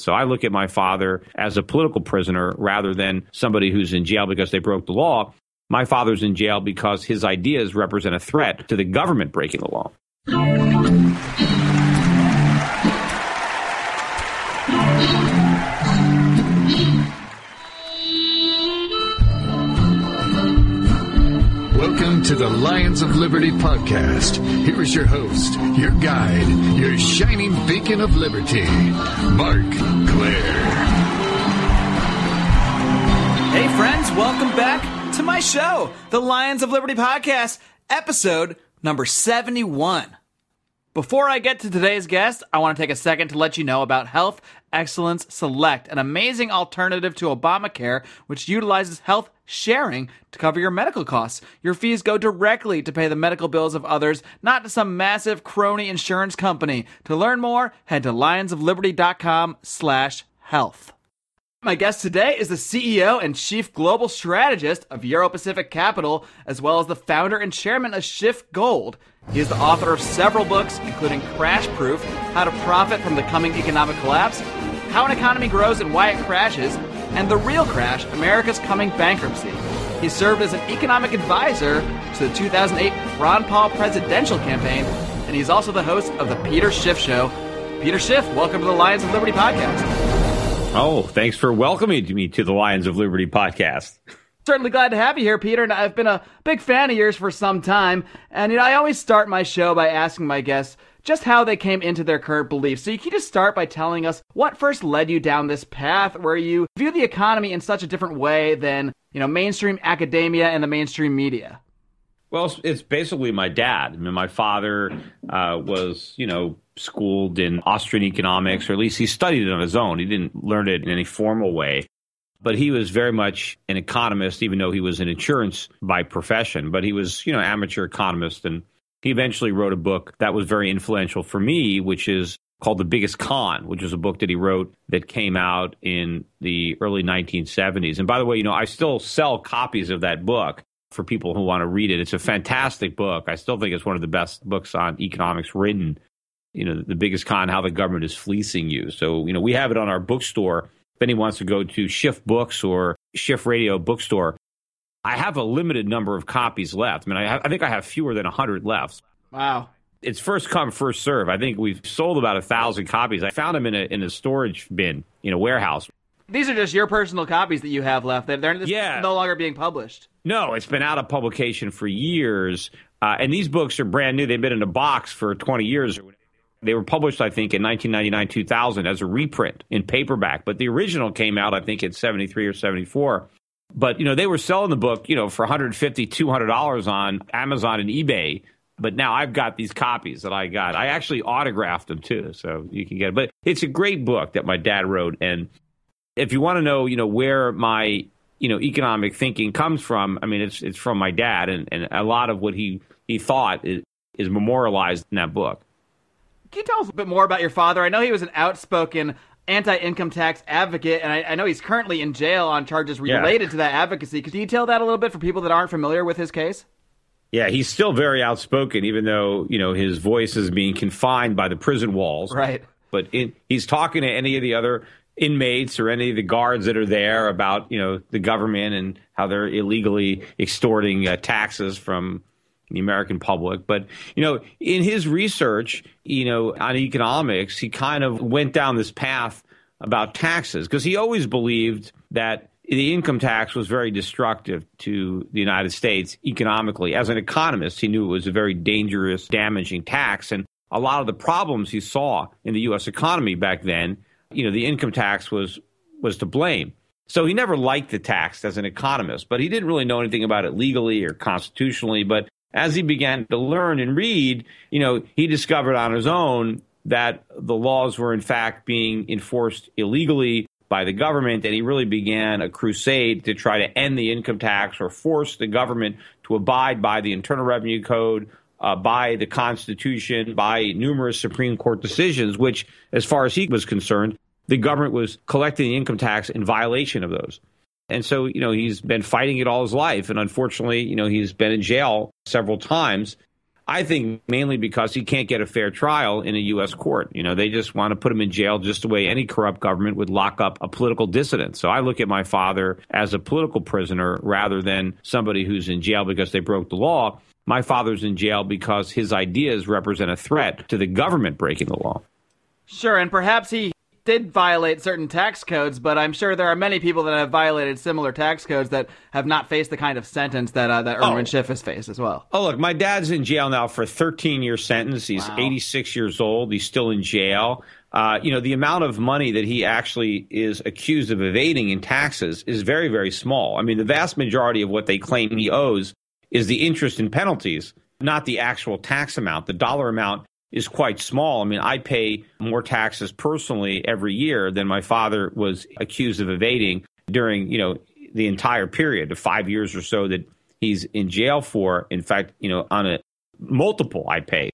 So I look at my father as a political prisoner rather than somebody who's in jail because they broke the law. My father's in jail because his ideas represent a threat to the government breaking the law. To the Lions of Liberty podcast. Here is your host, your guide, your shining beacon of liberty, Mark Clair. Hey, friends, welcome back to my show, the Lions of Liberty podcast, episode number 71. Before I get to today's guest, I want to take a second to let you know about Health Excellence Select, an amazing alternative to Obamacare, which utilizes health sharing to cover your medical costs. Your fees go directly to pay the medical bills of others, not to some massive crony insurance company. To learn more, head to lionsofliberty.com slash health. My guest today is the CEO and Chief Global Strategist of Euro Pacific Capital, as well as the founder and chairman of Schiff Gold. He is the author of several books, including Crash Proof How to Profit from the Coming Economic Collapse, How an Economy Grows and Why It Crashes, and The Real Crash America's Coming Bankruptcy. He served as an economic advisor to the 2008 Ron Paul presidential campaign, and he's also the host of The Peter Schiff Show. Peter Schiff, welcome to the Lions of Liberty podcast. Oh, thanks for welcoming me to the Lions of Liberty podcast. Certainly glad to have you here, Peter. And I've been a big fan of yours for some time. And you know, I always start my show by asking my guests just how they came into their current beliefs. So you can just start by telling us what first led you down this path where you view the economy in such a different way than, you know, mainstream academia and the mainstream media. Well, it's basically my dad. I mean, my father uh, was, you know, schooled in Austrian economics, or at least he studied it on his own. He didn't learn it in any formal way. But he was very much an economist, even though he was in insurance by profession. But he was, you know, amateur economist. And he eventually wrote a book that was very influential for me, which is called The Biggest Con, which was a book that he wrote that came out in the early 1970s. And by the way, you know, I still sell copies of that book for people who want to read it. It's a fantastic book. I still think it's one of the best books on economics written. You know, the biggest con, how the government is fleecing you. So, you know, we have it on our bookstore. If anyone wants to go to Schiff Books or Schiff Radio Bookstore, I have a limited number of copies left. I mean, I, have, I think I have fewer than 100 left. Wow. It's first come, first serve. I think we've sold about a thousand copies. I found them in a in a storage bin in a warehouse. These are just your personal copies that you have left. They're, they're yeah. no longer being published. No, it's been out of publication for years. Uh, and these books are brand new. They've been in a box for 20 years. They were published, I think, in 1999, 2000 as a reprint in paperback. But the original came out, I think, in 73 or 74. But, you know, they were selling the book, you know, for 150 $200 on Amazon and eBay. But now I've got these copies that I got. I actually autographed them too, so you can get it. But it's a great book that my dad wrote. And if you want to know, you know, where my you know economic thinking comes from. I mean, it's it's from my dad, and, and a lot of what he he thought is, is memorialized in that book. Can you tell us a bit more about your father? I know he was an outspoken anti-income tax advocate, and I, I know he's currently in jail on charges related yeah. to that advocacy. Could you detail that a little bit for people that aren't familiar with his case? Yeah, he's still very outspoken, even though you know his voice is being confined by the prison walls. Right. But in, he's talking to any of the other inmates or any of the guards that are there about you know the government and how they're illegally extorting uh, taxes from the American public. But you know, in his research, you know, on economics, he kind of went down this path about taxes because he always believed that the income tax was very destructive to the United States economically. As an economist, he knew it was a very dangerous, damaging tax. And a lot of the problems he saw in the U.S. economy back then you know, the income tax was was to blame. So he never liked the tax as an economist, but he didn't really know anything about it legally or constitutionally. But as he began to learn and read, you know, he discovered on his own that the laws were in fact being enforced illegally by the government, and he really began a crusade to try to end the income tax or force the government to abide by the Internal Revenue Code, uh, by the Constitution, by numerous Supreme Court decisions, which, as far as he was concerned, the government was collecting the income tax in violation of those. And so, you know, he's been fighting it all his life. And unfortunately, you know, he's been in jail several times. I think mainly because he can't get a fair trial in a U.S. court. You know, they just want to put him in jail just the way any corrupt government would lock up a political dissident. So I look at my father as a political prisoner rather than somebody who's in jail because they broke the law. My father's in jail because his ideas represent a threat to the government breaking the law. Sure, and perhaps he did violate certain tax codes, but I'm sure there are many people that have violated similar tax codes that have not faced the kind of sentence that uh, that Irwin oh. Schiff has faced as well. Oh, look, my dad's in jail now for a 13 year sentence. He's wow. 86 years old. He's still in jail. Uh, you know, the amount of money that he actually is accused of evading in taxes is very, very small. I mean, the vast majority of what they claim he owes is the interest and penalties, not the actual tax amount. The dollar amount is quite small. I mean, I pay more taxes personally every year than my father was accused of evading during, you know, the entire period, the five years or so that he's in jail for. In fact, you know, on a multiple I pay.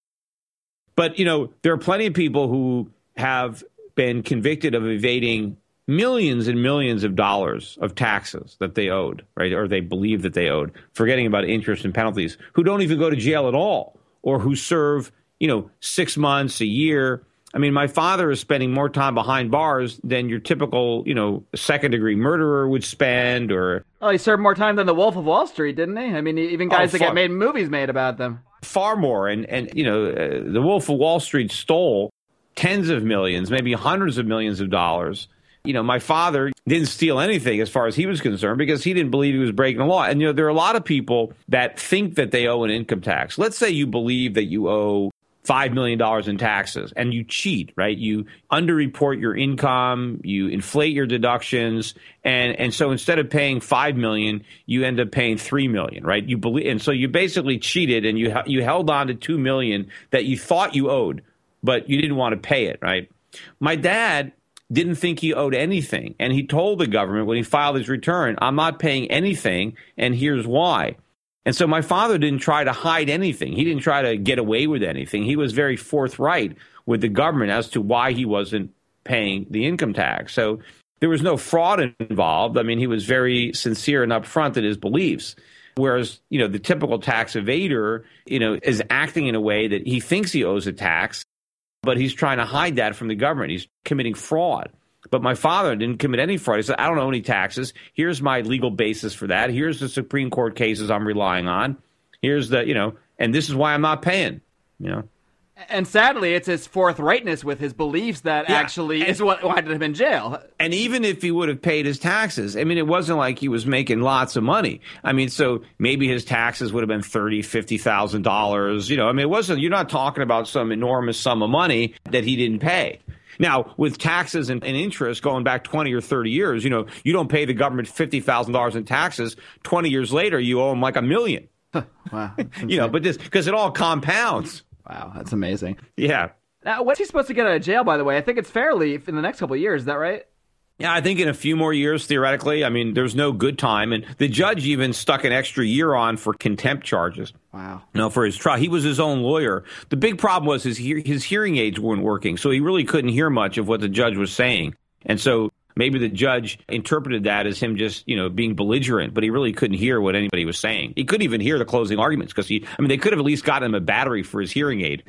But, you know, there are plenty of people who have been convicted of evading millions and millions of dollars of taxes that they owed, right? Or they believe that they owed, forgetting about interest and penalties, who don't even go to jail at all or who serve you know, six months, a year. I mean, my father is spending more time behind bars than your typical, you know, second degree murderer would spend or. Oh, he served more time than the Wolf of Wall Street, didn't he? I mean, even guys oh, that get made movies made about them. Far more. And, and you know, uh, the Wolf of Wall Street stole tens of millions, maybe hundreds of millions of dollars. You know, my father didn't steal anything as far as he was concerned because he didn't believe he was breaking the law. And, you know, there are a lot of people that think that they owe an income tax. Let's say you believe that you owe $5 million in taxes and you cheat, right? You underreport your income, you inflate your deductions. And, and so instead of paying 5 million, you end up paying 3 million, right? You believe, and so you basically cheated and you, you held on to 2 million that you thought you owed, but you didn't want to pay it, right? My dad didn't think he owed anything. And he told the government when he filed his return, I'm not paying anything. And here's why. And so my father didn't try to hide anything. He didn't try to get away with anything. He was very forthright with the government as to why he wasn't paying the income tax. So there was no fraud involved. I mean, he was very sincere and upfront in his beliefs. Whereas, you know, the typical tax evader, you know, is acting in a way that he thinks he owes a tax, but he's trying to hide that from the government. He's committing fraud. But my father didn't commit any fraud. He said, I don't owe any taxes. Here's my legal basis for that. Here's the Supreme Court cases I'm relying on. Here's the, you know, and this is why I'm not paying, you know. And sadly, it's his forthrightness with his beliefs that yeah. actually and, is what wanted him in jail. And even if he would have paid his taxes, I mean, it wasn't like he was making lots of money. I mean, so maybe his taxes would have been thirty, fifty thousand dollars. You know, I mean, it wasn't. You're not talking about some enormous sum of money that he didn't pay. Now, with taxes and, and, interest going back 20 or 30 years, you know, you don't pay the government $50,000 in taxes. 20 years later, you owe them like a million. wow. you know, but this, because it all compounds. Wow, that's amazing. Yeah. Now, what's he supposed to get out of jail, by the way? I think it's fairly in the next couple of years. Is that right? Yeah, I think in a few more years, theoretically. I mean, there's no good time, and the judge even stuck an extra year on for contempt charges. Wow. No, for his trial, he was his own lawyer. The big problem was his his hearing aids weren't working, so he really couldn't hear much of what the judge was saying, and so maybe the judge interpreted that as him just you know being belligerent, but he really couldn't hear what anybody was saying. He couldn't even hear the closing arguments because he, I mean, they could have at least gotten him a battery for his hearing aid.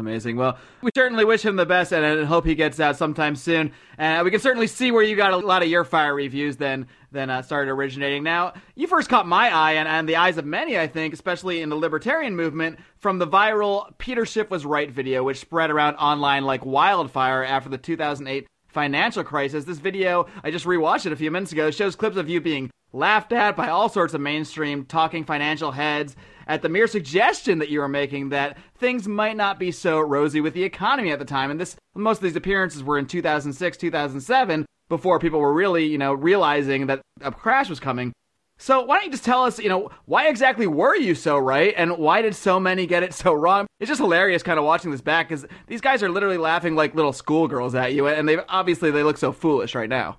Amazing. Well, we certainly wish him the best and, and hope he gets out sometime soon. And uh, we can certainly see where you got a lot of your fire reviews then then uh, started originating. Now, you first caught my eye and, and the eyes of many, I think, especially in the libertarian movement, from the viral Peter Schiff was right video, which spread around online like wildfire after the 2008 financial crisis. This video, I just rewatched it a few minutes ago, shows clips of you being laughed at by all sorts of mainstream talking financial heads at the mere suggestion that you were making that things might not be so rosy with the economy at the time. And this, most of these appearances were in 2006, 2007, before people were really, you know, realizing that a crash was coming. So why don't you just tell us, you know, why exactly were you so right, and why did so many get it so wrong? It's just hilarious, kind of watching this back, because these guys are literally laughing like little schoolgirls at you, and they obviously they look so foolish right now.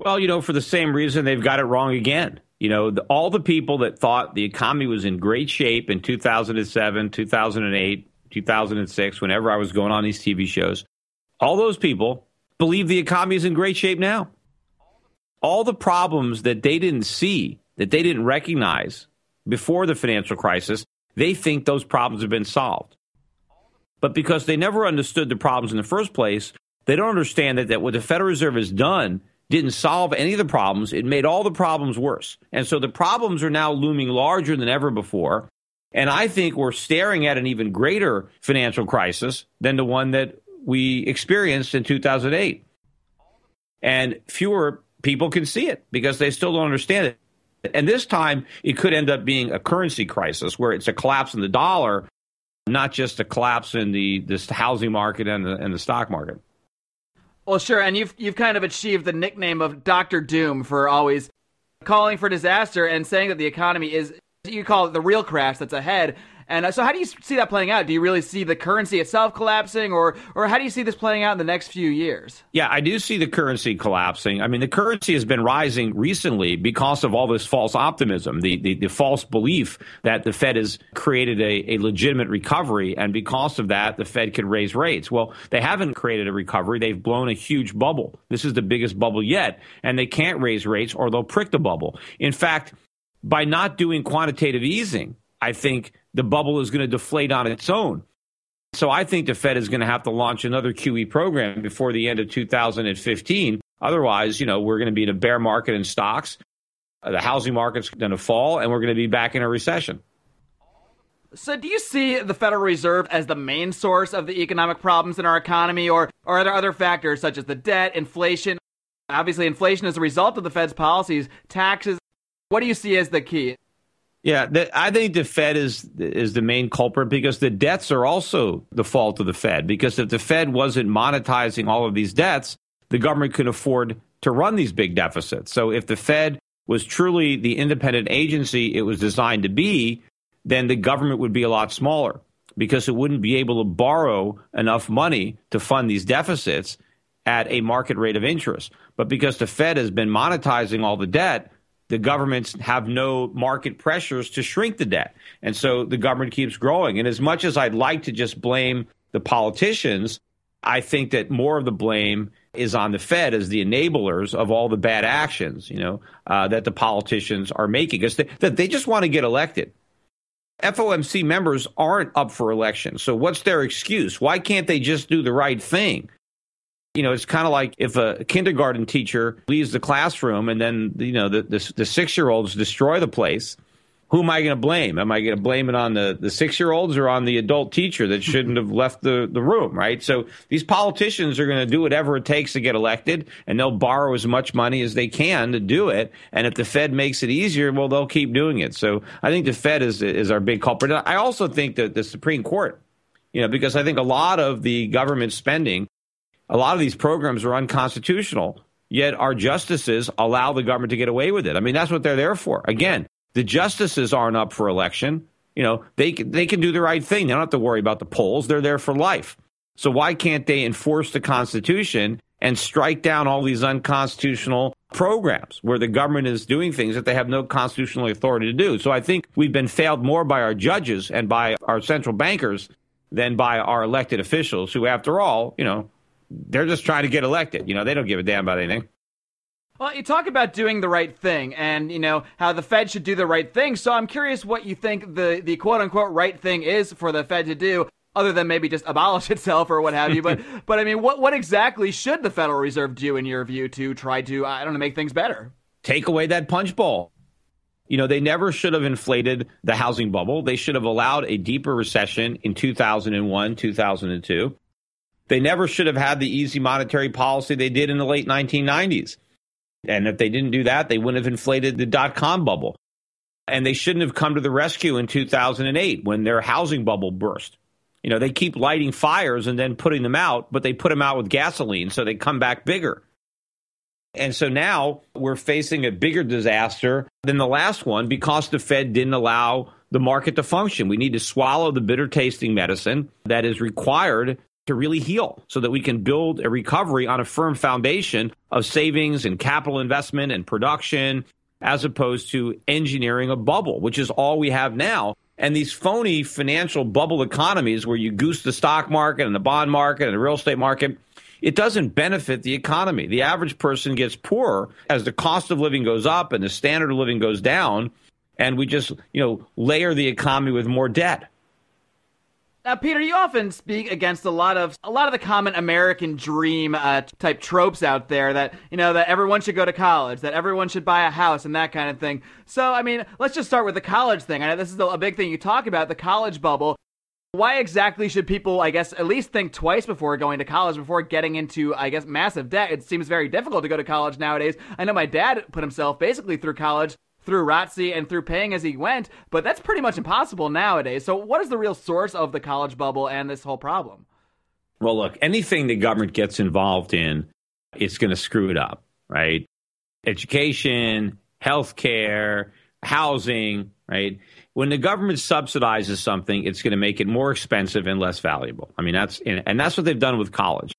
Well, you know, for the same reason they've got it wrong again. You know, the, all the people that thought the economy was in great shape in 2007, 2008, 2006, whenever I was going on these TV shows, all those people believe the economy is in great shape now. All the problems that they didn't see, that they didn't recognize before the financial crisis, they think those problems have been solved. But because they never understood the problems in the first place, they don't understand that, that what the Federal Reserve has done didn't solve any of the problems. It made all the problems worse. And so the problems are now looming larger than ever before. And I think we're staring at an even greater financial crisis than the one that we experienced in 2008. And fewer people can see it because they still don't understand it. And this time, it could end up being a currency crisis where it's a collapse in the dollar, not just a collapse in the this housing market and the, and the stock market. Well, sure, and you've you've kind of achieved the nickname of Doctor Doom for always calling for disaster and saying that the economy is you call it the real crash that's ahead. And uh, so, how do you see that playing out? Do you really see the currency itself collapsing, or or how do you see this playing out in the next few years? Yeah, I do see the currency collapsing. I mean, the currency has been rising recently because of all this false optimism, the the, the false belief that the Fed has created a, a legitimate recovery, and because of that, the Fed can raise rates. Well, they haven't created a recovery; they've blown a huge bubble. This is the biggest bubble yet, and they can't raise rates or they'll prick the bubble. In fact, by not doing quantitative easing, I think the bubble is going to deflate on its own. So I think the Fed is going to have to launch another QE program before the end of 2015. Otherwise, you know, we're going to be in a bear market in stocks. The housing market's going to fall, and we're going to be back in a recession. So, do you see the Federal Reserve as the main source of the economic problems in our economy, or, or are there other factors such as the debt, inflation? Obviously, inflation is a result of the Fed's policies, taxes. What do you see as the key? Yeah, the, I think the Fed is is the main culprit because the debts are also the fault of the Fed. Because if the Fed wasn't monetizing all of these debts, the government could afford to run these big deficits. So if the Fed was truly the independent agency it was designed to be, then the government would be a lot smaller because it wouldn't be able to borrow enough money to fund these deficits at a market rate of interest. But because the Fed has been monetizing all the debt, the governments have no market pressures to shrink the debt. And so the government keeps growing. And as much as I'd like to just blame the politicians, I think that more of the blame is on the Fed as the enablers of all the bad actions, you know, uh, that the politicians are making. Because they, that they just want to get elected. FOMC members aren't up for election. So what's their excuse? Why can't they just do the right thing? You know, it's kind of like if a kindergarten teacher leaves the classroom and then, you know, the, the, the six year olds destroy the place. Who am I going to blame? Am I going to blame it on the, the six year olds or on the adult teacher that mm-hmm. shouldn't have left the, the room, right? So these politicians are going to do whatever it takes to get elected and they'll borrow as much money as they can to do it. And if the Fed makes it easier, well, they'll keep doing it. So I think the Fed is, is our big culprit. I also think that the Supreme Court, you know, because I think a lot of the government spending a lot of these programs are unconstitutional, yet our justices allow the government to get away with it. I mean, that's what they're there for. Again, the justices aren't up for election. You know, they they can do the right thing. They don't have to worry about the polls. They're there for life. So why can't they enforce the Constitution and strike down all these unconstitutional programs where the government is doing things that they have no constitutional authority to do? So I think we've been failed more by our judges and by our central bankers than by our elected officials, who, after all, you know, they're just trying to get elected. You know, they don't give a damn about anything. Well, you talk about doing the right thing and, you know, how the Fed should do the right thing. So I'm curious what you think the, the quote unquote right thing is for the Fed to do, other than maybe just abolish itself or what have you. But, but I mean, what, what exactly should the Federal Reserve do, in your view, to try to, I don't know, make things better? Take away that punch bowl. You know, they never should have inflated the housing bubble. They should have allowed a deeper recession in 2001, 2002. They never should have had the easy monetary policy they did in the late 1990s. And if they didn't do that, they wouldn't have inflated the dot com bubble. And they shouldn't have come to the rescue in 2008 when their housing bubble burst. You know, they keep lighting fires and then putting them out, but they put them out with gasoline so they come back bigger. And so now we're facing a bigger disaster than the last one because the Fed didn't allow the market to function. We need to swallow the bitter tasting medicine that is required to really heal so that we can build a recovery on a firm foundation of savings and capital investment and production as opposed to engineering a bubble, which is all we have now. And these phony financial bubble economies where you goose the stock market and the bond market and the real estate market, it doesn't benefit the economy. The average person gets poorer as the cost of living goes up and the standard of living goes down. and we just, you know, layer the economy with more debt. Now, Peter, you often speak against a lot of a lot of the common American dream uh, type tropes out there that you know that everyone should go to college, that everyone should buy a house, and that kind of thing. So, I mean, let's just start with the college thing. I know this is a big thing you talk about, the college bubble. Why exactly should people, I guess, at least think twice before going to college, before getting into, I guess, massive debt? It seems very difficult to go to college nowadays. I know my dad put himself basically through college through ROTC and through paying as he went, but that's pretty much impossible nowadays. So, what is the real source of the college bubble and this whole problem? Well, look, anything the government gets involved in, it's going to screw it up, right? Education, healthcare, housing, right? When the government subsidizes something, it's going to make it more expensive and less valuable. I mean, that's and that's what they've done with college.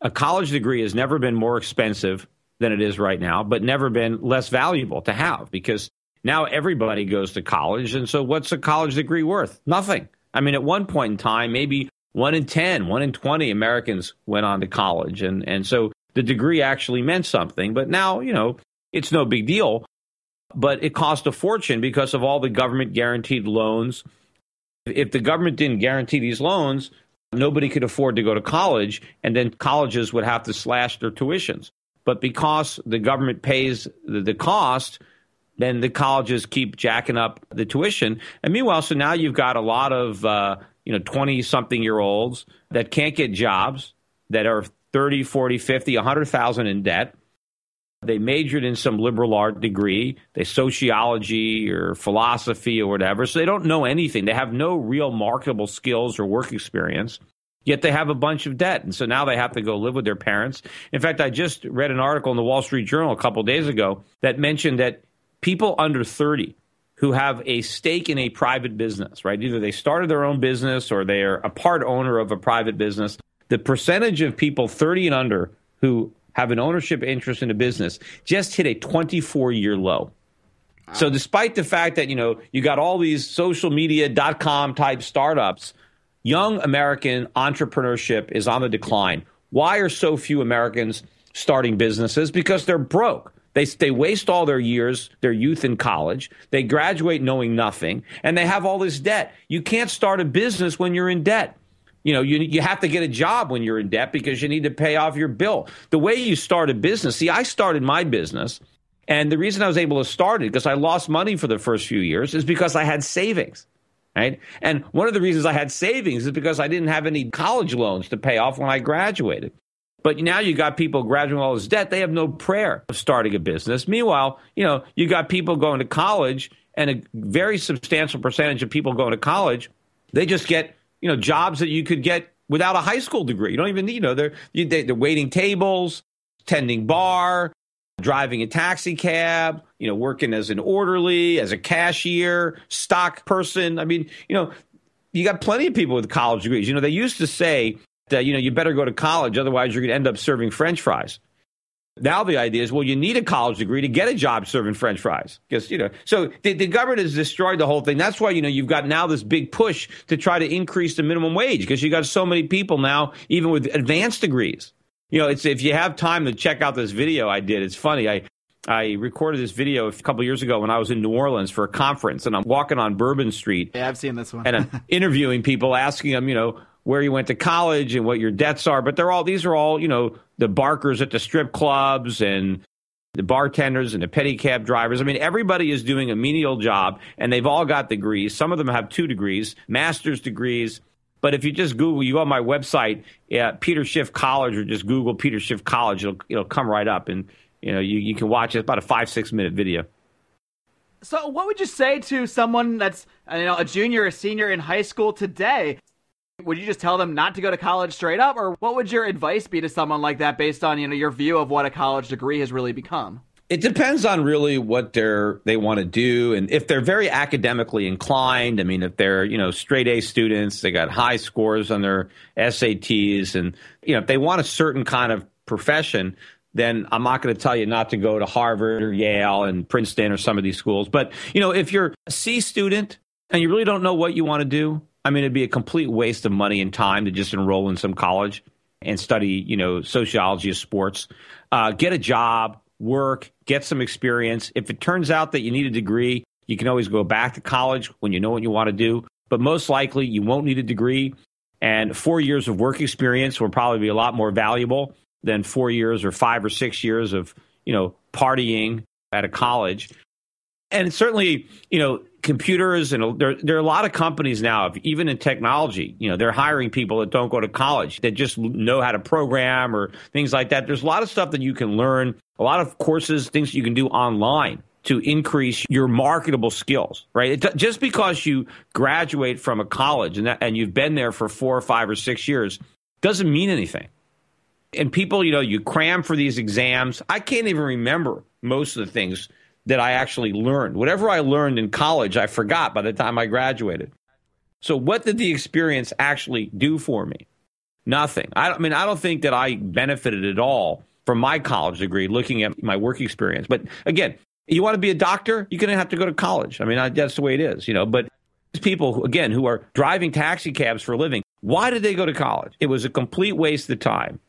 A college degree has never been more expensive than it is right now, but never been less valuable to have because now everybody goes to college. And so what's a college degree worth? Nothing. I mean, at one point in time, maybe one in 10, one in 20 Americans went on to college. And, and so the degree actually meant something. But now, you know, it's no big deal. But it cost a fortune because of all the government guaranteed loans. If the government didn't guarantee these loans, nobody could afford to go to college. And then colleges would have to slash their tuitions. But because the government pays the, the cost, then the colleges keep jacking up the tuition. And meanwhile, so now you've got a lot of uh, you know 20 something year olds that can't get jobs that are 30, 40, 50, 100,000 in debt. They majored in some liberal art degree, they sociology or philosophy or whatever. So they don't know anything. They have no real marketable skills or work experience. Yet they have a bunch of debt. And so now they have to go live with their parents. In fact, I just read an article in the Wall Street Journal a couple days ago that mentioned that people under 30 who have a stake in a private business, right? Either they started their own business or they're a part owner of a private business. The percentage of people 30 and under who have an ownership interest in a business just hit a 24 year low. So despite the fact that, you know, you got all these social media dot com type startups Young American entrepreneurship is on the decline. Why are so few Americans starting businesses? Because they're broke. They, they waste all their years, their youth in college. They graduate knowing nothing, and they have all this debt. You can't start a business when you're in debt. You know, you, you have to get a job when you're in debt because you need to pay off your bill. The way you start a business, see, I started my business, and the reason I was able to start it because I lost money for the first few years is because I had savings right? And one of the reasons I had savings is because I didn't have any college loans to pay off when I graduated. But now you got people graduating all this debt. They have no prayer of starting a business. Meanwhile, you know, you got people going to college and a very substantial percentage of people going to college, they just get, you know, jobs that you could get without a high school degree. You don't even need, you know, they're, they're waiting tables, tending bar, driving a taxi cab, you know, working as an orderly, as a cashier, stock person. I mean, you know, you got plenty of people with college degrees. You know, they used to say that, you know, you better go to college, otherwise you're going to end up serving French fries. Now the idea is, well, you need a college degree to get a job serving French fries, because you know. So the, the, government has destroyed the whole thing. That's why you know you've got now this big push to try to increase the minimum wage, because you got so many people now, even with advanced degrees, you know, it's if you have time to check out this video I did. It's funny. I I recorded this video a couple years ago when I was in New Orleans for a conference, and I'm walking on Bourbon Street. Yeah, I've seen this one. and I'm interviewing people, asking them, you know, where you went to college and what your debts are. But they're all these are all, you know, the barkers at the strip clubs and the bartenders and the pedicab drivers. I mean, everybody is doing a menial job, and they've all got degrees. Some of them have two degrees, master's degrees. But if you just Google, you go on my website, yeah, Peter Schiff College, or just Google Peter Schiff College, it'll it'll come right up, and you know you, you can watch it. It's about a five six minute video. So, what would you say to someone that's you know a junior, a senior in high school today? Would you just tell them not to go to college straight up, or what would your advice be to someone like that based on you know your view of what a college degree has really become? It depends on really what they're they want to do, and if they're very academically inclined. I mean, if they're you know straight A students, they got high scores on their SATs, and you know if they want a certain kind of profession, then I'm not going to tell you not to go to Harvard or Yale and Princeton or some of these schools. But you know, if you're a C student and you really don't know what you want to do, I mean, it'd be a complete waste of money and time to just enroll in some college and study, you know, sociology of sports. Uh, get a job, work, get some experience. If it turns out that you need a degree, You can always go back to college when you know what you want to do, but most likely you won't need a degree. And four years of work experience will probably be a lot more valuable than four years or five or six years of, you know, partying at a college. And certainly, you know, computers and there, there are a lot of companies now, even in technology, you know, they're hiring people that don't go to college that just know how to program or things like that. There's a lot of stuff that you can learn, a lot of courses, things you can do online to increase your marketable skills, right? It, just because you graduate from a college and, that, and you've been there for four or five or six years doesn't mean anything. And people, you know, you cram for these exams. I can't even remember most of the things that I actually learned. Whatever I learned in college, I forgot by the time I graduated. So, what did the experience actually do for me? Nothing. I, I mean, I don't think that I benefited at all from my college degree looking at my work experience. But again, you want to be a doctor, you're going to have to go to college. I mean, that's the way it is, you know. But these people, again, who are driving taxi cabs for a living, why did they go to college? It was a complete waste of time.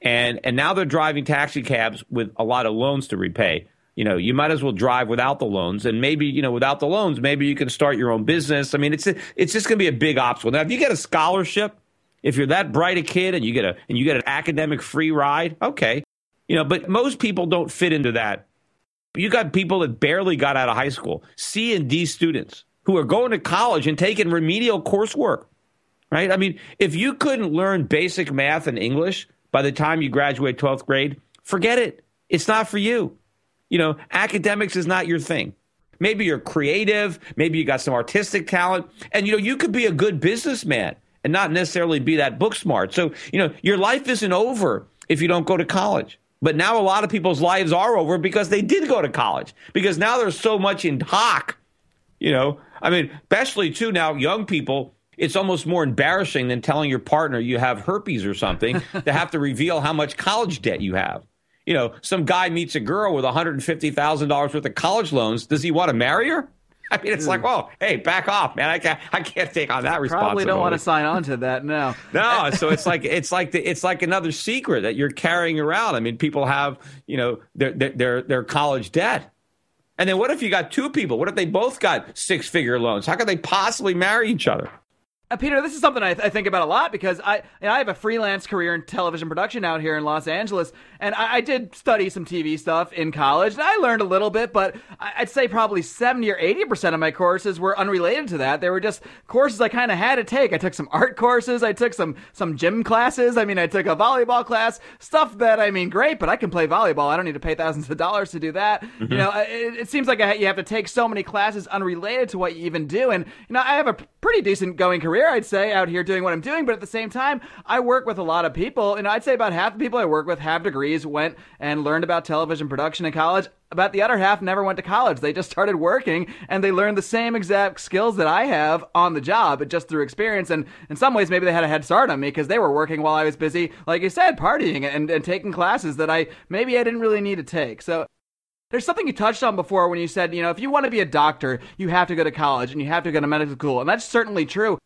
And, and now they're driving taxi cabs with a lot of loans to repay. You know, you might as well drive without the loans, and maybe you know, without the loans, maybe you can start your own business. I mean, it's it's just going to be a big obstacle. Now, if you get a scholarship, if you're that bright a kid and you get a and you get an academic free ride, okay, you know. But most people don't fit into that you got people that barely got out of high school, C and D students who are going to college and taking remedial coursework, right? I mean, if you couldn't learn basic math and English by the time you graduate 12th grade, forget it. It's not for you. You know, academics is not your thing. Maybe you're creative, maybe you got some artistic talent, and you know, you could be a good businessman and not necessarily be that book smart. So, you know, your life isn't over if you don't go to college. But now a lot of people's lives are over because they did go to college. Because now there's so much in talk. You know, I mean, especially too now, young people, it's almost more embarrassing than telling your partner you have herpes or something to have to reveal how much college debt you have. You know, some guy meets a girl with $150,000 worth of college loans. Does he want to marry her? I mean, it's like, hmm. whoa, hey, back off, man. I can't, I can't take on that responsibility. Probably don't want to sign on to that. No, no. So it's like, it's like, the, it's like another secret that you're carrying around. I mean, people have, you know, their, their, their college debt. And then what if you got two people? What if they both got six figure loans? How could they possibly marry each other? Uh, Peter, this is something I, th- I, think about a lot because I you know, I have a freelance career in television production out here in Los Angeles, and I, I, did study some TV stuff in college, and I learned a little bit, but I'd say probably seventy or eighty percent of my courses were unrelated to that. They were just courses I kind of had to take. I took some art courses, I took some some gym classes. I mean, I took a volleyball class, stuff that I mean, great, but I can play volleyball. I don't need to pay thousands of dollars to do that. Mm-hmm. You know, it, it, seems like I, you have to take so many classes unrelated to what you even do, and you know, I have a pretty decent going career career, I'd say, out here doing what I'm doing. But at the same time, I work with a lot of people. And I'd say about half the people I work with have degrees, went and learned about television production in college. About the other half never went to college. They just started working and they learned the same exact skills that I have on the job, but just through experience. And in some ways, maybe they had a head start on me because they were working while I was busy, like you said, partying and, and taking classes that I maybe I didn't really need to take. So there's something you touched on before when you said, you know, if you want to be a doctor, you have to go to college and you have to go to medical school. And that's certainly true.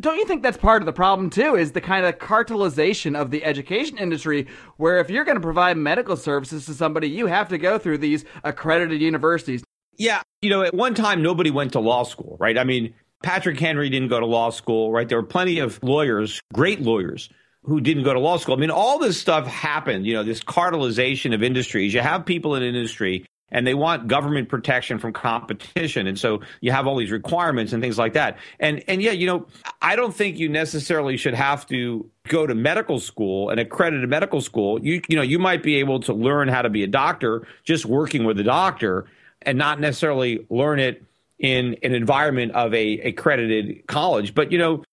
Don't you think that's part of the problem too? Is the kind of cartelization of the education industry, where if you're going to provide medical services to somebody, you have to go through these accredited universities. Yeah, you know, at one time nobody went to law school, right? I mean, Patrick Henry didn't go to law school, right? There were plenty of lawyers, great lawyers, who didn't go to law school. I mean, all this stuff happened, you know, this cartelization of industries. You have people in industry and they want government protection from competition. And so you have all these requirements and things like that. And and yeah you know i don't think you necessarily should have to go to medical school an accredited medical school. You you know you might be able to learn how to be a doctor just working with a doctor and not necessarily learn it in an environment of a accredited college. But you know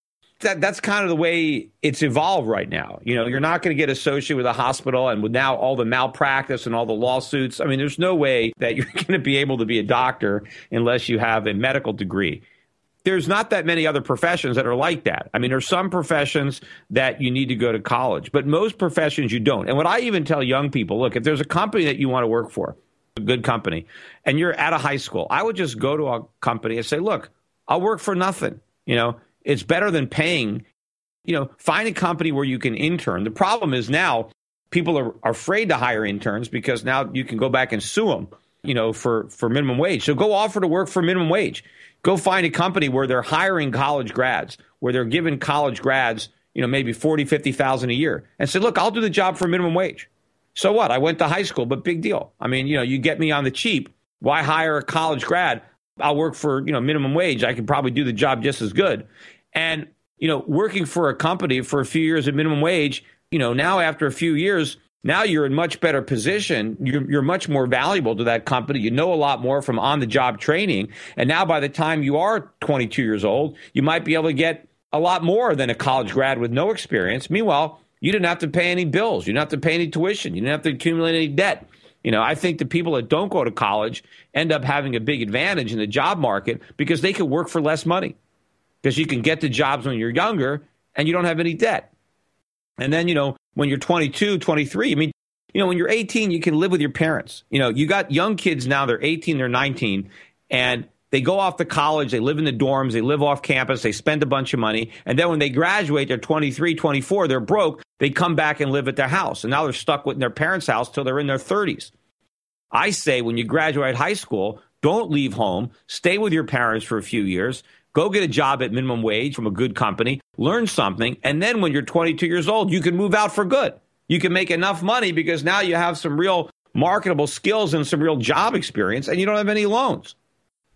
that that's kind of the way it's evolved right now. You know, you're not going to get associated with a hospital and with now all the malpractice and all the lawsuits. I mean, there's no way that you're going to be able to be a doctor unless you have a medical degree. There's not that many other professions that are like that. I mean, there's some professions that you need to go to college, but most professions you don't. And what I even tell young people, look, if there's a company that you want to work for, a good company, and you're at a high school, I would just go to a company and say, look, I'll work for nothing. You know, it's better than paying. You know, find a company where you can intern. The problem is now people are, are afraid to hire interns because now you can go back and sue them you know, for, for minimum wage. So go offer to work for minimum wage. Go find a company where they're hiring college grads, where they're giving college grads, you know, maybe 40, 50,000 a year and say, look, I'll do the job for minimum wage. So what? I went to high school, but big deal. I mean, you know, you get me on the cheap. Why hire a college grad? I'll work for, you know, minimum wage. I can probably do the job just as good. And, you know, working for a company for a few years at minimum wage, you know, now after a few years, now you're in much better position. You're, you're, much more valuable to that company. You know a lot more from on the job training. And now by the time you are 22 years old, you might be able to get a lot more than a college grad with no experience. Meanwhile, you didn't have to pay any bills. You didn't have to pay any tuition. You didn't have to accumulate any debt. You know, I think the people that don't go to college end up having a big advantage in the job market because they can work for less money because you can get the jobs when you're younger and you don't have any debt. And then, you know, when you're 22, 23, I mean, you know, when you're 18, you can live with your parents. You know, you got young kids now, they're 18, they're 19, and they go off to college, they live in the dorms, they live off campus, they spend a bunch of money. And then when they graduate, they're 23, 24, they're broke, they come back and live at their house. And now they're stuck with their parents' house till they're in their 30s. I say when you graduate high school, don't leave home, stay with your parents for a few years, Go get a job at minimum wage from a good company, learn something, and then when you're 22 years old, you can move out for good. You can make enough money because now you have some real marketable skills and some real job experience, and you don't have any loans.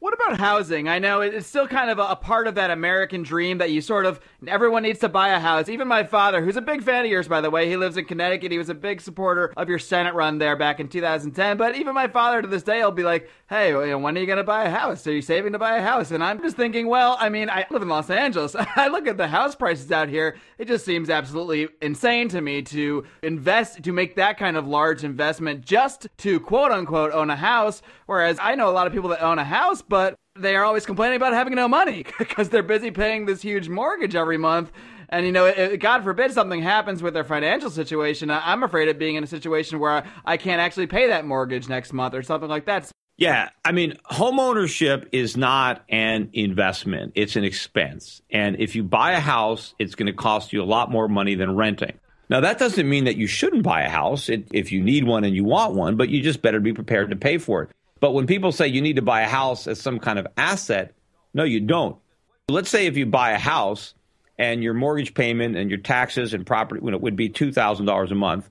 What about housing? I know it's still kind of a, part of that American dream that you sort of everyone needs to buy a house. Even my father, who's a big fan of yours, by the way, he lives in Connecticut. He was a big supporter of your Senate run there back in 2010. But even my father to this day, will be like, "Hey, when are you going to buy a house? Are you saving to buy a house?" And I'm just thinking, well, I mean, I live in Los Angeles. I look at the house prices out here. It just seems absolutely insane to me to invest to make that kind of large investment just to quote unquote own a house. Whereas I know a lot of people that own a house, but but they are always complaining about having no money because they're busy paying this huge mortgage every month. And you know, it, God forbid something happens with their financial situation. I'm afraid of being in a situation where I can't actually pay that mortgage next month or something like that. Yeah, I mean, home ownership is not an investment; it's an expense. And if you buy a house, it's going to cost you a lot more money than renting. Now, that doesn't mean that you shouldn't buy a house if you need one and you want one, but you just better be prepared to pay for it. But when people say you need to buy a house as some kind of asset, no, you don't. Let's say if you buy a house and your mortgage payment and your taxes and property you know, would be $2,000 a month,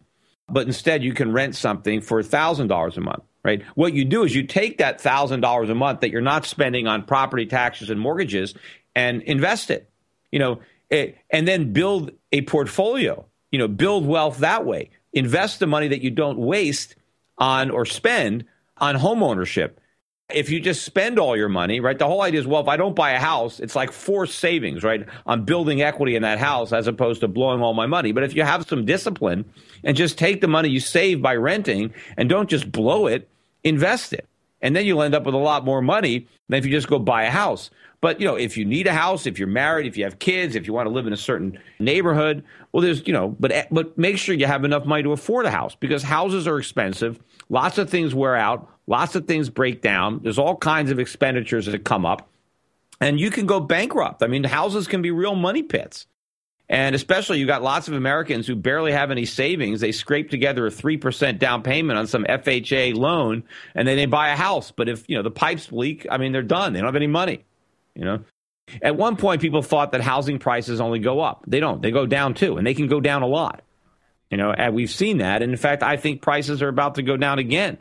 but instead you can rent something for $1,000 a month, right? What you do is you take that $1,000 a month that you're not spending on property taxes and mortgages and invest it, you know, and then build a portfolio, you know, build wealth that way. Invest the money that you don't waste on or spend on home ownership. If you just spend all your money, right? The whole idea is, well, if I don't buy a house, it's like forced savings, right? I'm building equity in that house as opposed to blowing all my money. But if you have some discipline and just take the money you save by renting and don't just blow it, invest it. And then you'll end up with a lot more money than if you just go buy a house. But you know, if you need a house, if you're married, if you have kids, if you want to live in a certain neighborhood, well, there's you know, but but make sure you have enough money to afford a house because houses are expensive. Lots of things wear out. Lots of things break down. There's all kinds of expenditures that come up, and you can go bankrupt. I mean, houses can be real money pits. And especially, you got lots of Americans who barely have any savings. They scrape together a 3% down payment on some FHA loan, and then they buy a house. But if, you know, the pipes leak, I mean, they're done. They don't have any money. You know, at one point, people thought that housing prices only go up. They don't. They go down too, and they can go down a lot. You know, and we've seen that. And in fact, I think prices are about to go down again.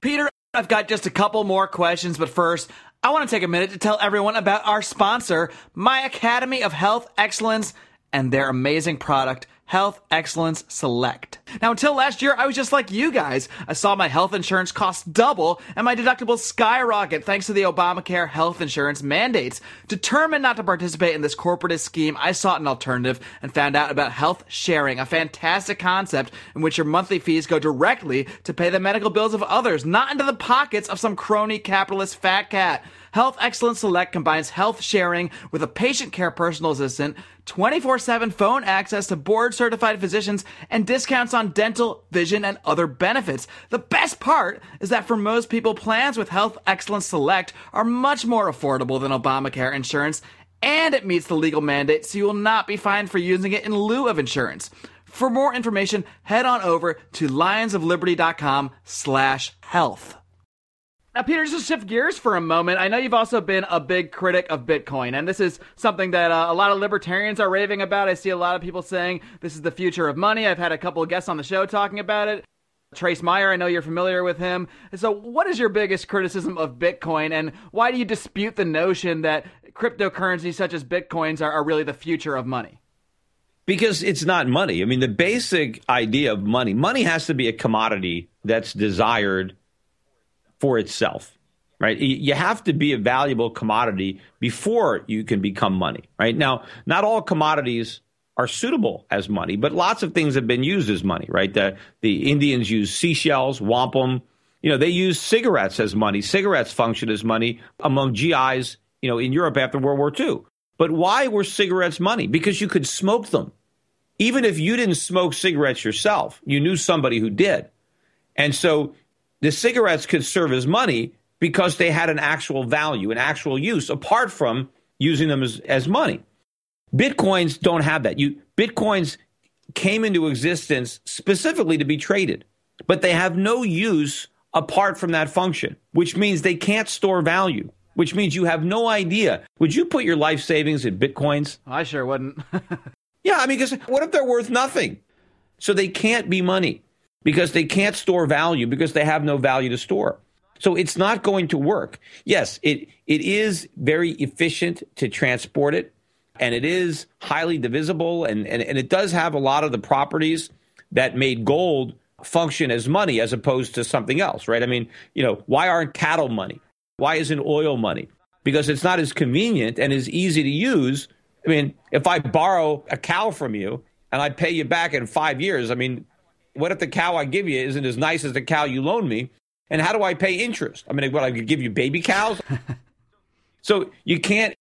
Peter, I've got just a couple more questions, but first, I want to take a minute to tell everyone about our sponsor, My Academy of Health Excellence, and their amazing product, Health Excellence Select. Now, until last year, I was just like you guys. I saw my health insurance cost double and my deductible skyrocket thanks to the Obamacare health insurance mandates. Determined not to participate in this corporatist scheme, I sought an alternative and found out about health sharing, a fantastic concept in which your monthly fees go directly to pay the medical bills of others, not into the pockets of some crony capitalist fat cat. Health Excellence Select combines health sharing with a patient care personal assistant, 24 7 phone access to board certified physicians, and discounts on dental, vision, and other benefits. The best part is that for most people, plans with Health Excellence Select are much more affordable than Obamacare insurance, and it meets the legal mandate, so you will not be fined for using it in lieu of insurance. For more information, head on over to lionsofliberty.com slash health. Now, Peter, just to shift gears for a moment, I know you've also been a big critic of Bitcoin, and this is something that uh, a lot of libertarians are raving about. I see a lot of people saying this is the future of money. I've had a couple of guests on the show talking about it. Trace Mayer, I know you're familiar with him. So, what is your biggest criticism of Bitcoin, and why do you dispute the notion that cryptocurrencies such as Bitcoins are, are really the future of money? Because it's not money. I mean, the basic idea of money money has to be a commodity that's desired for itself, right? You have to be a valuable commodity before you can become money, right? Now, not all commodities are suitable as money, but lots of things have been used as money, right? The, the Indians use seashells, wampum. You know, they use cigarettes as money. Cigarettes function as money among GIs, you know, in Europe after World War II. But why were cigarettes money? Because you could smoke them. Even if you didn't smoke cigarettes yourself, you knew somebody who did. And so the cigarettes could serve as money because they had an actual value, an actual use, apart from using them as, as money. Bitcoins don't have that. You Bitcoins came into existence specifically to be traded, but they have no use apart from that function, which means they can't store value, which means you have no idea. Would you put your life savings in Bitcoins? I sure wouldn't. yeah, I mean, because what if they're worth nothing? So they can't be money because they can't store value because they have no value to store. So it's not going to work. Yes, it it is very efficient to transport it, and it is highly divisible, and, and, and it does have a lot of the properties that made gold function as money as opposed to something else, right? I mean, you know, why aren't cattle money? Why isn't oil money? Because it's not as convenient and as easy to use. I mean, if I borrow a cow from you and I pay you back in five years, I mean, what if the cow I give you isn't as nice as the cow you loan me? And how do I pay interest? I mean, what I could give you baby cows? so you can't,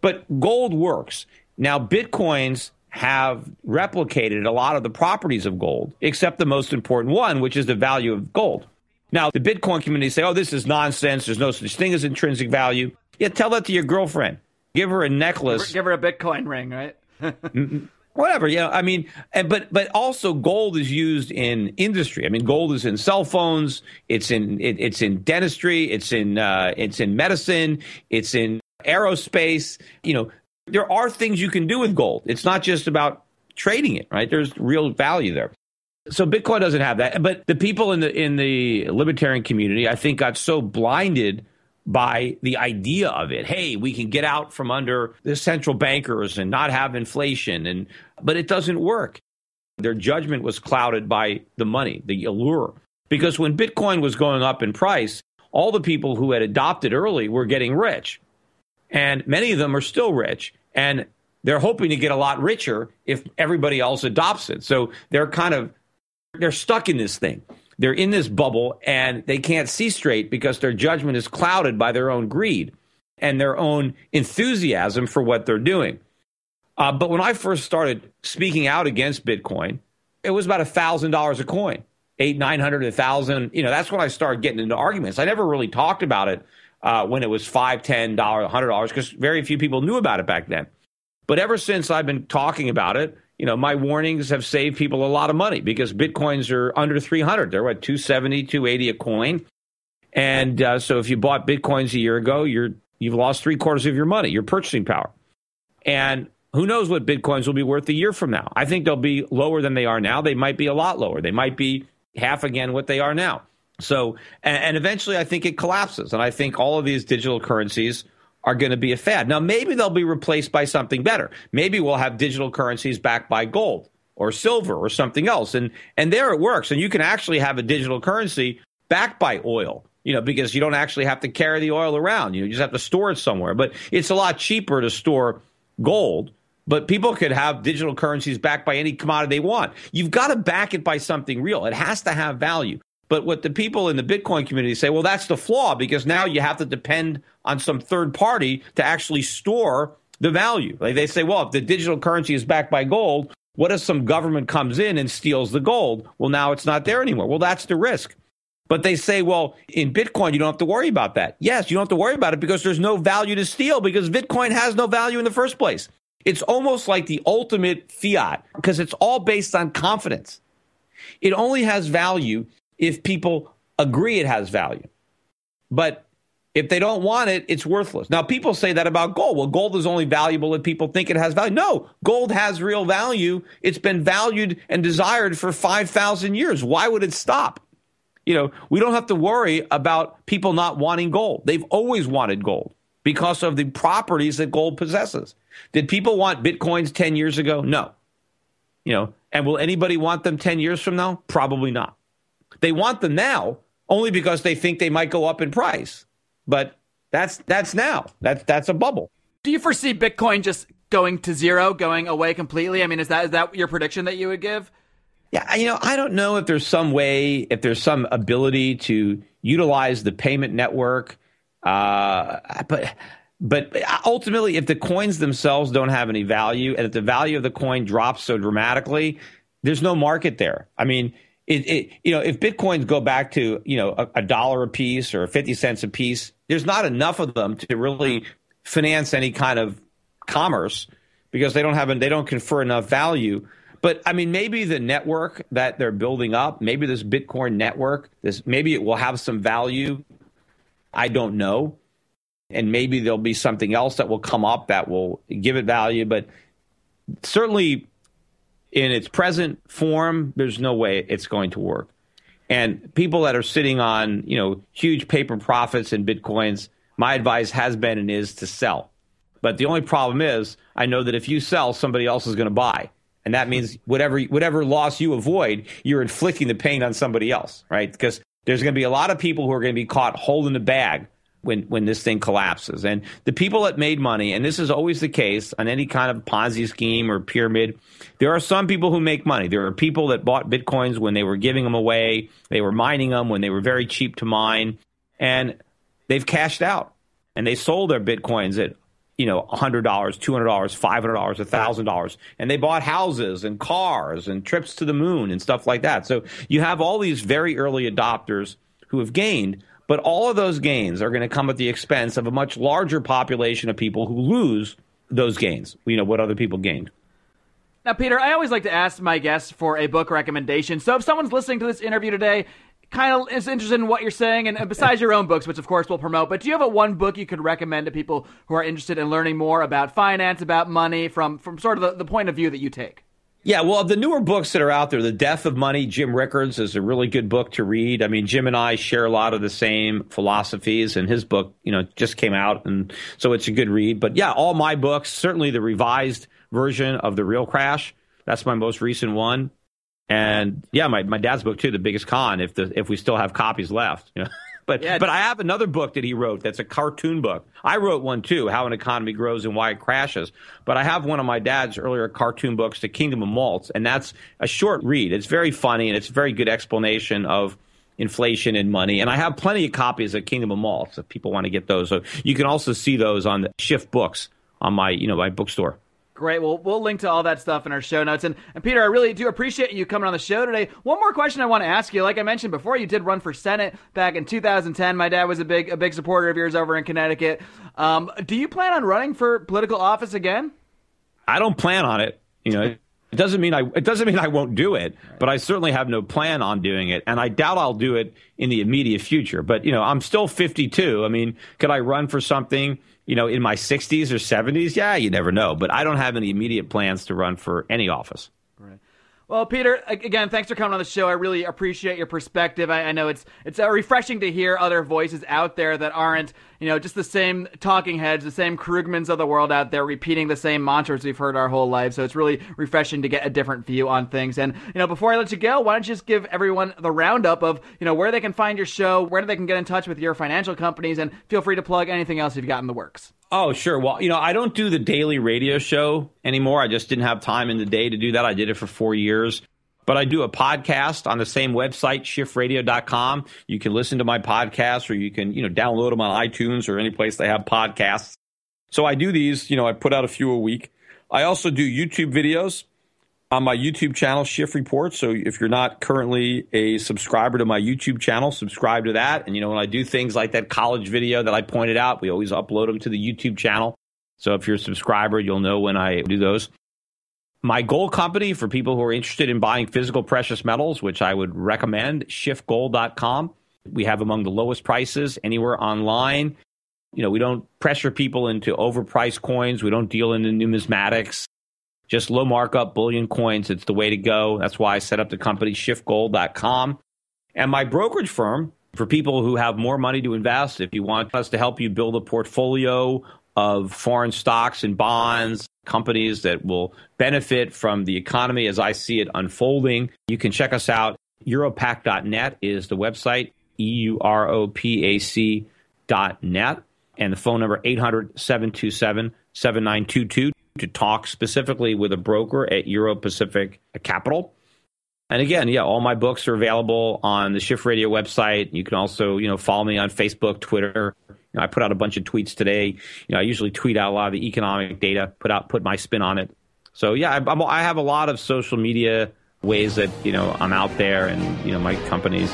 but gold works. Now, Bitcoins have replicated a lot of the properties of gold, except the most important one, which is the value of gold. Now, the Bitcoin community say, oh, this is nonsense. There's no such thing as intrinsic value. Yeah, tell that to your girlfriend. Give her a necklace. Give her, give her a Bitcoin ring, right? whatever you know i mean but but also gold is used in industry. I mean gold is in cell phones it's in it, it's in dentistry it's in uh, it's in medicine it's in aerospace. You know there are things you can do with gold. It's not just about trading it right? There's real value there. So bitcoin doesn't have that but the people in the in the libertarian community i think got so blinded by the idea of it. Hey, we can get out from under the central bankers and not have inflation and but it doesn't work. Their judgment was clouded by the money, the allure. Because when Bitcoin was going up in price, all the people who had adopted early were getting rich. And many of them are still rich. And they're hoping to get a lot richer if everybody else adopts it. So they're kind of they're stuck in this thing they're in this bubble and they can't see straight because their judgment is clouded by their own greed and their own enthusiasm for what they're doing. Uh, but when I first started speaking out against Bitcoin, it was about a thousand dollars a coin, eight, nine hundred, a thousand. You know, that's when I started getting into arguments. I never really talked about it uh, when it was five, ten dollars, hundred dollars, because very few people knew about it back then. But ever since I've been talking about it, you know, my warnings have saved people a lot of money because bitcoins are under 300. They're what 270, 280 a coin. And uh, so if you bought bitcoins a year ago, you're you've lost three quarters of your money, your purchasing power. And who knows what bitcoins will be worth a year from now? I think they'll be lower than they are now. They might be a lot lower. They might be half again what they are now. So, and, and eventually, I think it collapses. And I think all of these digital currencies are going to be a fad. Now, maybe they'll be replaced by something better. Maybe we'll have digital currencies backed by gold or silver or something else. And and there it works. And you can actually have a digital currency backed by oil, you know, because you don't actually have to carry the oil around. You just have to store it somewhere. But it's a lot cheaper to store gold. But people could have digital currencies backed by any commodity they want. You've got to back it by something real. It has to have value. But what the people in the Bitcoin community say, well, that's the flaw because now you have to depend on some third party to actually store the value. Like they say, well, if the digital currency is backed by gold, what if some government comes in and steals the gold? Well, now it's not there anymore. Well, that's the risk. But they say, well, in Bitcoin, you don't have to worry about that. Yes, you don't have to worry about it because there's no value to steal because Bitcoin has no value in the first place. It's almost like the ultimate fiat because it's all based on confidence. It only has value if people agree it has value. But if they don't want it, it's worthless. Now, people say that about gold. Well, gold is only valuable if people think it has value. No, gold has real value. It's been valued and desired for 5,000 years. Why would it stop? You know, we don't have to worry about people not wanting gold. They've always wanted gold because of the properties that gold possesses. Did people want bitcoins 10 years ago? No. You know, and will anybody want them 10 years from now? Probably not. They want them now only because they think they might go up in price. But that's that's now. That's that's a bubble. Do you foresee Bitcoin just going to zero, going away completely? I mean, is that is that your prediction that you would give? Yeah, you know, I don't know if there's some way, if there's some ability to utilize the payment network, uh, but but ultimately, if the coins themselves don't have any value, and if the value of the coin drops so dramatically, there's no market there. I mean, it, it, you know, if bitcoins go back to you know a, a, dollar a piece or fifty cents a piece, there's not enough of them to really finance any kind of commerce because they don't have they don't confer enough value. But I mean, maybe the network that they're building up, maybe this Bitcoin network, this maybe it will have some value. I don't know, and maybe there'll be something else that will come up that will give it value. But certainly, in its present form, there's no way it's going to work. And people that are sitting on, you know, huge paper profits in bitcoins, my advice has been and is to sell. But the only problem is, I know that if you sell, somebody else is going to buy, and that means whatever whatever loss you avoid, you're inflicting the pain on somebody else, right? Because there's going to be a lot of people who are going to be caught holding the bag when when this thing collapses. And the people that made money, and this is always the case on any kind of Ponzi scheme or pyramid, there are some people who make money. There are people that bought bitcoins when they were giving them away, they were mining them when they were very cheap to mine, and they've cashed out. And they sold their bitcoins at you know $100 $200 $500 $1000 and they bought houses and cars and trips to the moon and stuff like that. So you have all these very early adopters who have gained but all of those gains are going to come at the expense of a much larger population of people who lose those gains you know what other people gained now, Peter, I always like to ask my guests for a book recommendation. So if someone's listening to this interview today, kind of is interested in what you're saying, and besides your own books, which of course we'll promote, but do you have a one book you could recommend to people who are interested in learning more about finance, about money, from from sort of the, the point of view that you take? Yeah, well, the newer books that are out there, The Death of Money, Jim Rickards is a really good book to read. I mean, Jim and I share a lot of the same philosophies, and his book, you know, just came out, and so it's a good read. But yeah, all my books, certainly the revised version of The Real Crash, that's my most recent one. And yeah, my, my dad's book too, The Biggest Con, if the if we still have copies left. You know? But yeah. but I have another book that he wrote that's a cartoon book. I wrote one too, How an Economy Grows and Why It Crashes. But I have one of my dad's earlier cartoon books, The Kingdom of Moltz, and that's a short read. It's very funny and it's a very good explanation of inflation and money. And I have plenty of copies of Kingdom of Moltz if people want to get those. So you can also see those on the Schiff Books on my you know my bookstore. Great. Well, we'll link to all that stuff in our show notes. And, and Peter, I really do appreciate you coming on the show today. One more question I want to ask you. Like I mentioned before, you did run for Senate back in 2010. My dad was a big a big supporter of yours over in Connecticut. Um, do you plan on running for political office again? I don't plan on it. You know, it doesn't mean I it doesn't mean I won't do it, but I certainly have no plan on doing it, and I doubt I'll do it in the immediate future. But you know, I'm still 52. I mean, could I run for something? You know, in my 60s or 70s, yeah, you never know. But I don't have any immediate plans to run for any office. Right. Well, Peter, again, thanks for coming on the show. I really appreciate your perspective. I, I know it's it's uh, refreshing to hear other voices out there that aren't you know, just the same talking heads, the same Krugmans of the world out there repeating the same mantras we've heard our whole life. So it's really refreshing to get a different view on things. And, you know, before I let you go, why don't you just give everyone the roundup of, you know, where they can find your show, where they can get in touch with your financial companies, and feel free to plug anything else you've got in the works. Oh, sure. Well, you know, I don't do the daily radio show anymore. I just didn't have time in the day to do that. I did it for four years. But I do a podcast on the same website, schiffradio.com. You can listen to my podcast or you can, you know, download them on iTunes or any place they have podcasts. So I do these, you know, I put out a few a week. I also do YouTube videos on my YouTube channel, Schiff Report. So if you're not currently a subscriber to my YouTube channel, subscribe to that. And, you know, when I do things like that college video that I pointed out, we always upload them to the YouTube channel. So if you're a subscriber, you'll know when I do those my gold company for people who are interested in buying physical precious metals, which I would recommend, schiffgold.com. We have among the lowest prices anywhere online. You know, we don't pressure people into overpriced coins. We don't deal in the numismatics. Just low markup bullion coins. It's the way to go. That's why I set up the company schiffgold.com. And my brokerage firm for people who have more money to invest, if you want us to help you build a portfolio of foreign stocks and bonds, companies that will benefit from the economy as I see it unfolding, you can check us out. Europac.net is the website, E U R O P A C dot net, and the phone number 800 727 7922 to talk specifically with a broker at Euro Pacific Capital. And again, yeah, all my books are available on the Schiff Radio website. You can also, you know, follow me on Facebook, Twitter. Know, I put out a bunch of tweets today. You know, I usually tweet out a lot of the economic data, put out, put my spin on it. So yeah, I, I'm, I have a lot of social media ways that you know I'm out there, and you know my companies.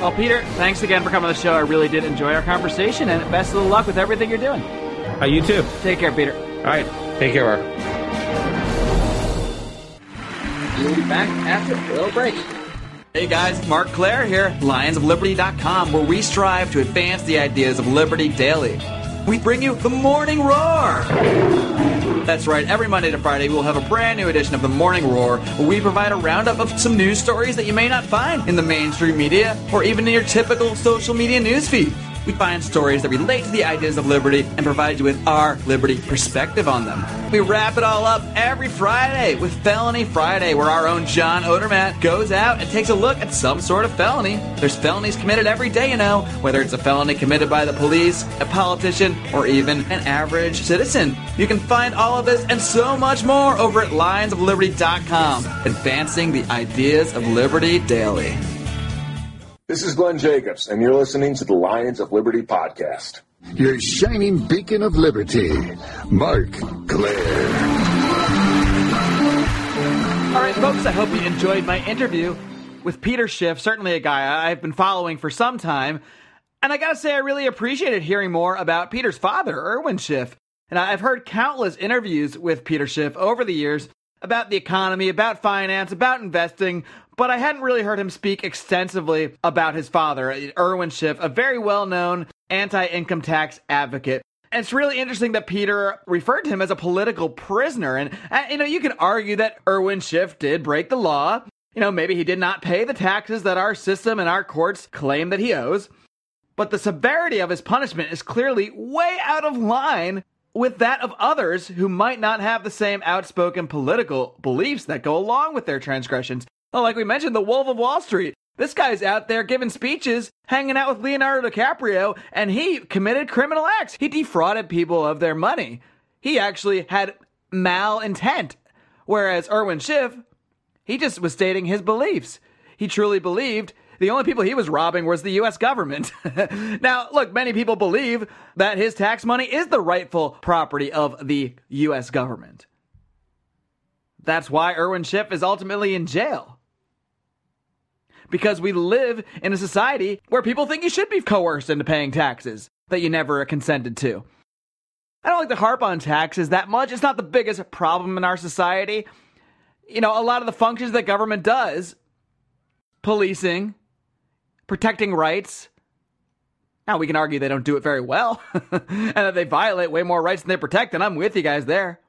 Well, Peter, thanks again for coming on the show. I really did enjoy our conversation, and best of luck with everything you're doing. Uh, you too. Take care, Peter. All right, take care, Marc. We'll be back after a little break. Hey guys, Marc Clair here, lionsofliberty.com, where we strive to advance the ideas of liberty daily. We bring you the Morning Roar! That's right, every Monday to Friday we'll have a brand new edition of the Morning Roar, where we provide a roundup of some news stories that you may not find in the mainstream media or even in your typical social media newsfeed. We find stories that relate to the ideas of liberty and provide you with our liberty perspective on them. We wrap it all up every Friday with Felony Friday, where our own John Odermatt goes out and takes a look at some sort of felony. There's felonies committed every day, you know, whether it's a felony committed by the police, a politician, or even an average citizen. You can find all of this and so much more over at lionsofliberty.com, advancing the ideas of liberty daily. This is Glenn Jacobs, and you're listening to the Lions of Liberty podcast. Your shining beacon of liberty, Marc Clair. All right, folks, I hope you enjoyed my interview with Peter Schiff, certainly a guy I've been following for some time. And I gotta say, I really appreciated hearing more about Peter's father, Irwin Schiff. And I've heard countless interviews with Peter Schiff over the years about the economy, about finance, about investing, but I hadn't really heard him speak extensively about his father, Irwin Schiff, a very well known anti income tax advocate. And it's really interesting that Peter referred to him as a political prisoner. And, and, you know, you can argue that Irwin Schiff did break the law. You know, maybe he did not pay the taxes that our system and our courts claim that he owes. But the severity of his punishment is clearly way out of line with that of others who might not have the same outspoken political beliefs that go along with their transgressions. Oh, like we mentioned, the Wolf of Wall Street. This guy's out there giving speeches, hanging out with Leonardo DiCaprio, and he committed criminal acts. He defrauded people of their money. He actually had malintent. Whereas Irwin Schiff, he just was stating his beliefs. He truly believed the only people he was robbing was the U.S. government. now, look, many people believe that his tax money is the rightful property of the U.S. government. That's why Irwin Schiff is ultimately in jail because we live in a society where people think you should be coerced into paying taxes that you never consented to. I don't like to harp on taxes that much. It's not the biggest problem in our society. You know, a lot of the functions that government does policing, protecting rights. Now, we can argue they don't do it very well and that they violate way more rights than they protect, and I'm with you guys there.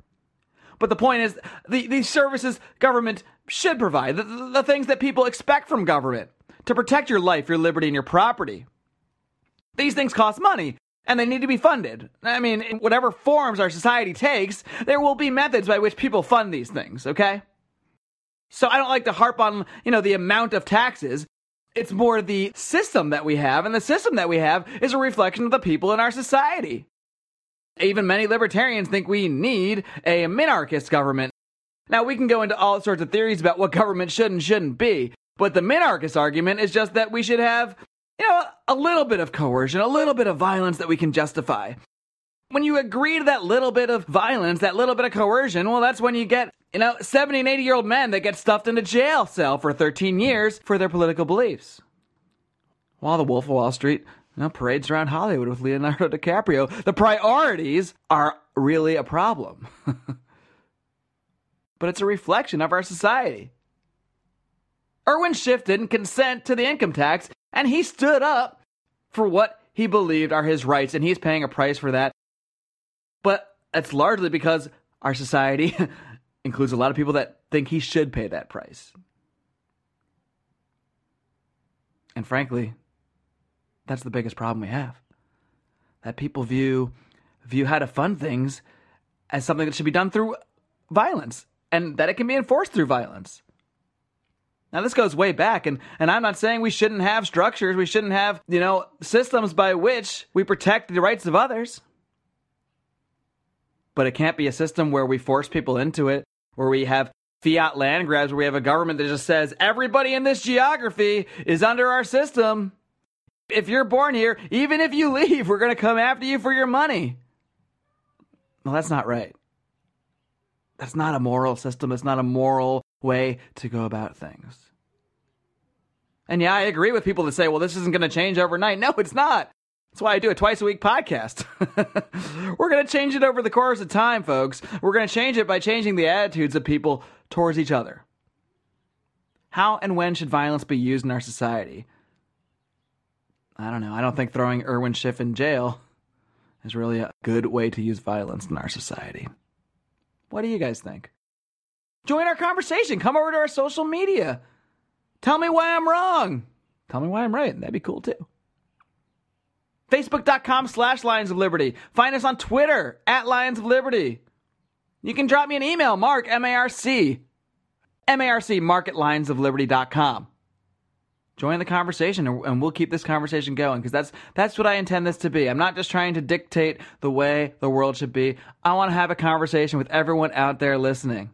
But the point is, the, these services government should provide, the, the things that people expect from government to protect your life, your liberty, and your property. These things cost money and they need to be funded. I mean, in whatever forms our society takes, there will be methods by which people fund these things, okay? So I don't like to harp on, you know, the amount of taxes. It's more the system that we have, and the system that we have is a reflection of the people in our society. Even many libertarians think we need a minarchist government. Now, we can go into all sorts of theories about what government should and shouldn't be, but the minarchist argument is just that we should have, you know, a little bit of coercion, a little bit of violence that we can justify. When you agree to that little bit of violence, that little bit of coercion, well, that's when you get, you know, 70 and 80 year old men that get stuffed in a jail cell for 13 years for their political beliefs. While the Wolf of Wall Street you know, parades around Hollywood with Leonardo DiCaprio. The priorities are really a problem. but it's a reflection of our society. Irwin Schiff didn't consent to the income tax, And he stood up for what he believed are his rights, and he's paying a price for that. But it's largely because our society includes a lot of people that think he should pay that price. And frankly, that's the biggest problem we have. That people view view how to fund things as something that should be done through violence and that it can be enforced through violence. Now this goes way back and and I'm not saying we shouldn't have structures, we shouldn't have, you know, systems by which we protect the rights of others. But it can't be a system where we force people into it, where we have fiat land grabs, where we have a government that just says everybody in this geography is under our system. If you're born here, even if you leave, we're going to come after you for your money. Well, that's not right. That's not a moral system. It's not a moral way to go about things. And yeah, I agree with people that say, well, this isn't going to change overnight. No, it's not. That's why I do a twice a week podcast. We're going to change it over the course of time, folks. We're going to change it by changing the attitudes of people towards each other. How and when should violence be used in our society? I don't know. I don't think throwing Irwin Schiff in jail is really a good way to use violence in our society. What do you guys think? Join our conversation. Come over to our social media. Tell me why I'm wrong. Tell me why I'm right. That'd be cool too. Facebook.com slash Lions of Liberty. Find us on Twitter at Lions of Liberty. You can drop me an email, Mark, M A R C, M A R C, mark at. Join the conversation and we'll keep this conversation going because that's that's what I intend this to be. I'm not just trying to dictate the way the world should be. I want to have a conversation with everyone out there listening.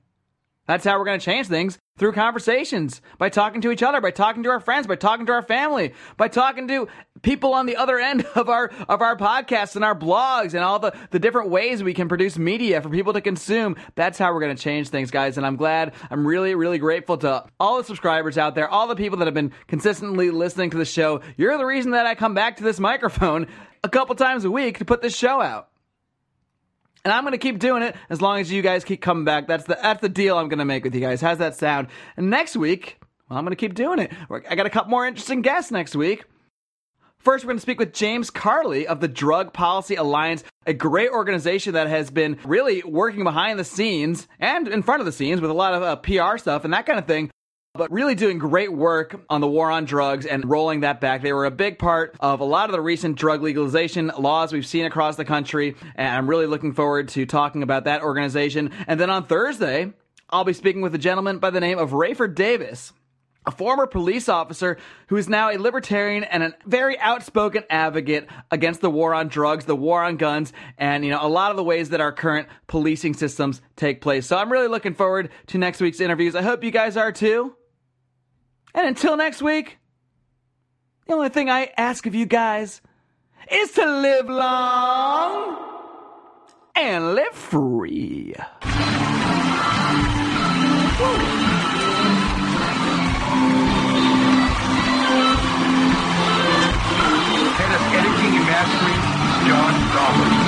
That's how we're going to change things through conversations, by talking to each other, by talking to our friends, by talking to our family, by talking to people on the other end of our of our podcasts and our blogs and all the, the different ways we can produce media for people to consume. That's how we're going to change things, guys. And I'm glad, I'm really, really grateful to all the subscribers out there, all the people that have been consistently listening to the show. You're the reason that I come back to this microphone a couple times a week to put this show out. And I'm going to keep doing it as long as you guys keep coming back. That's the that's the deal I'm going to make with you guys. How's that sound? And next week, well, I'm going to keep doing it. I got a couple more interesting guests next week. First, we're going to speak with James Carley of the Drug Policy Alliance, a great organization that has been really working behind the scenes and in front of the scenes with a lot of uh, PR stuff and that kind of thing but really doing great work on the war on drugs and rolling that back. They were a big part of a lot of the recent drug legalization laws we've seen across the country, and I'm really looking forward to talking about that organization. And then on Thursday, I'll be speaking with a gentleman by the name of Rayford Davis. A former police officer who is now a libertarian and a very outspoken advocate against the war on drugs, the war on guns, and you know a lot of the ways that our current policing systems take place. So I'm really looking forward to next week's interviews. I hope you guys are too. And until next week, the only thing I ask of you guys is to live long and live free. Woo. Last week, John Dollar.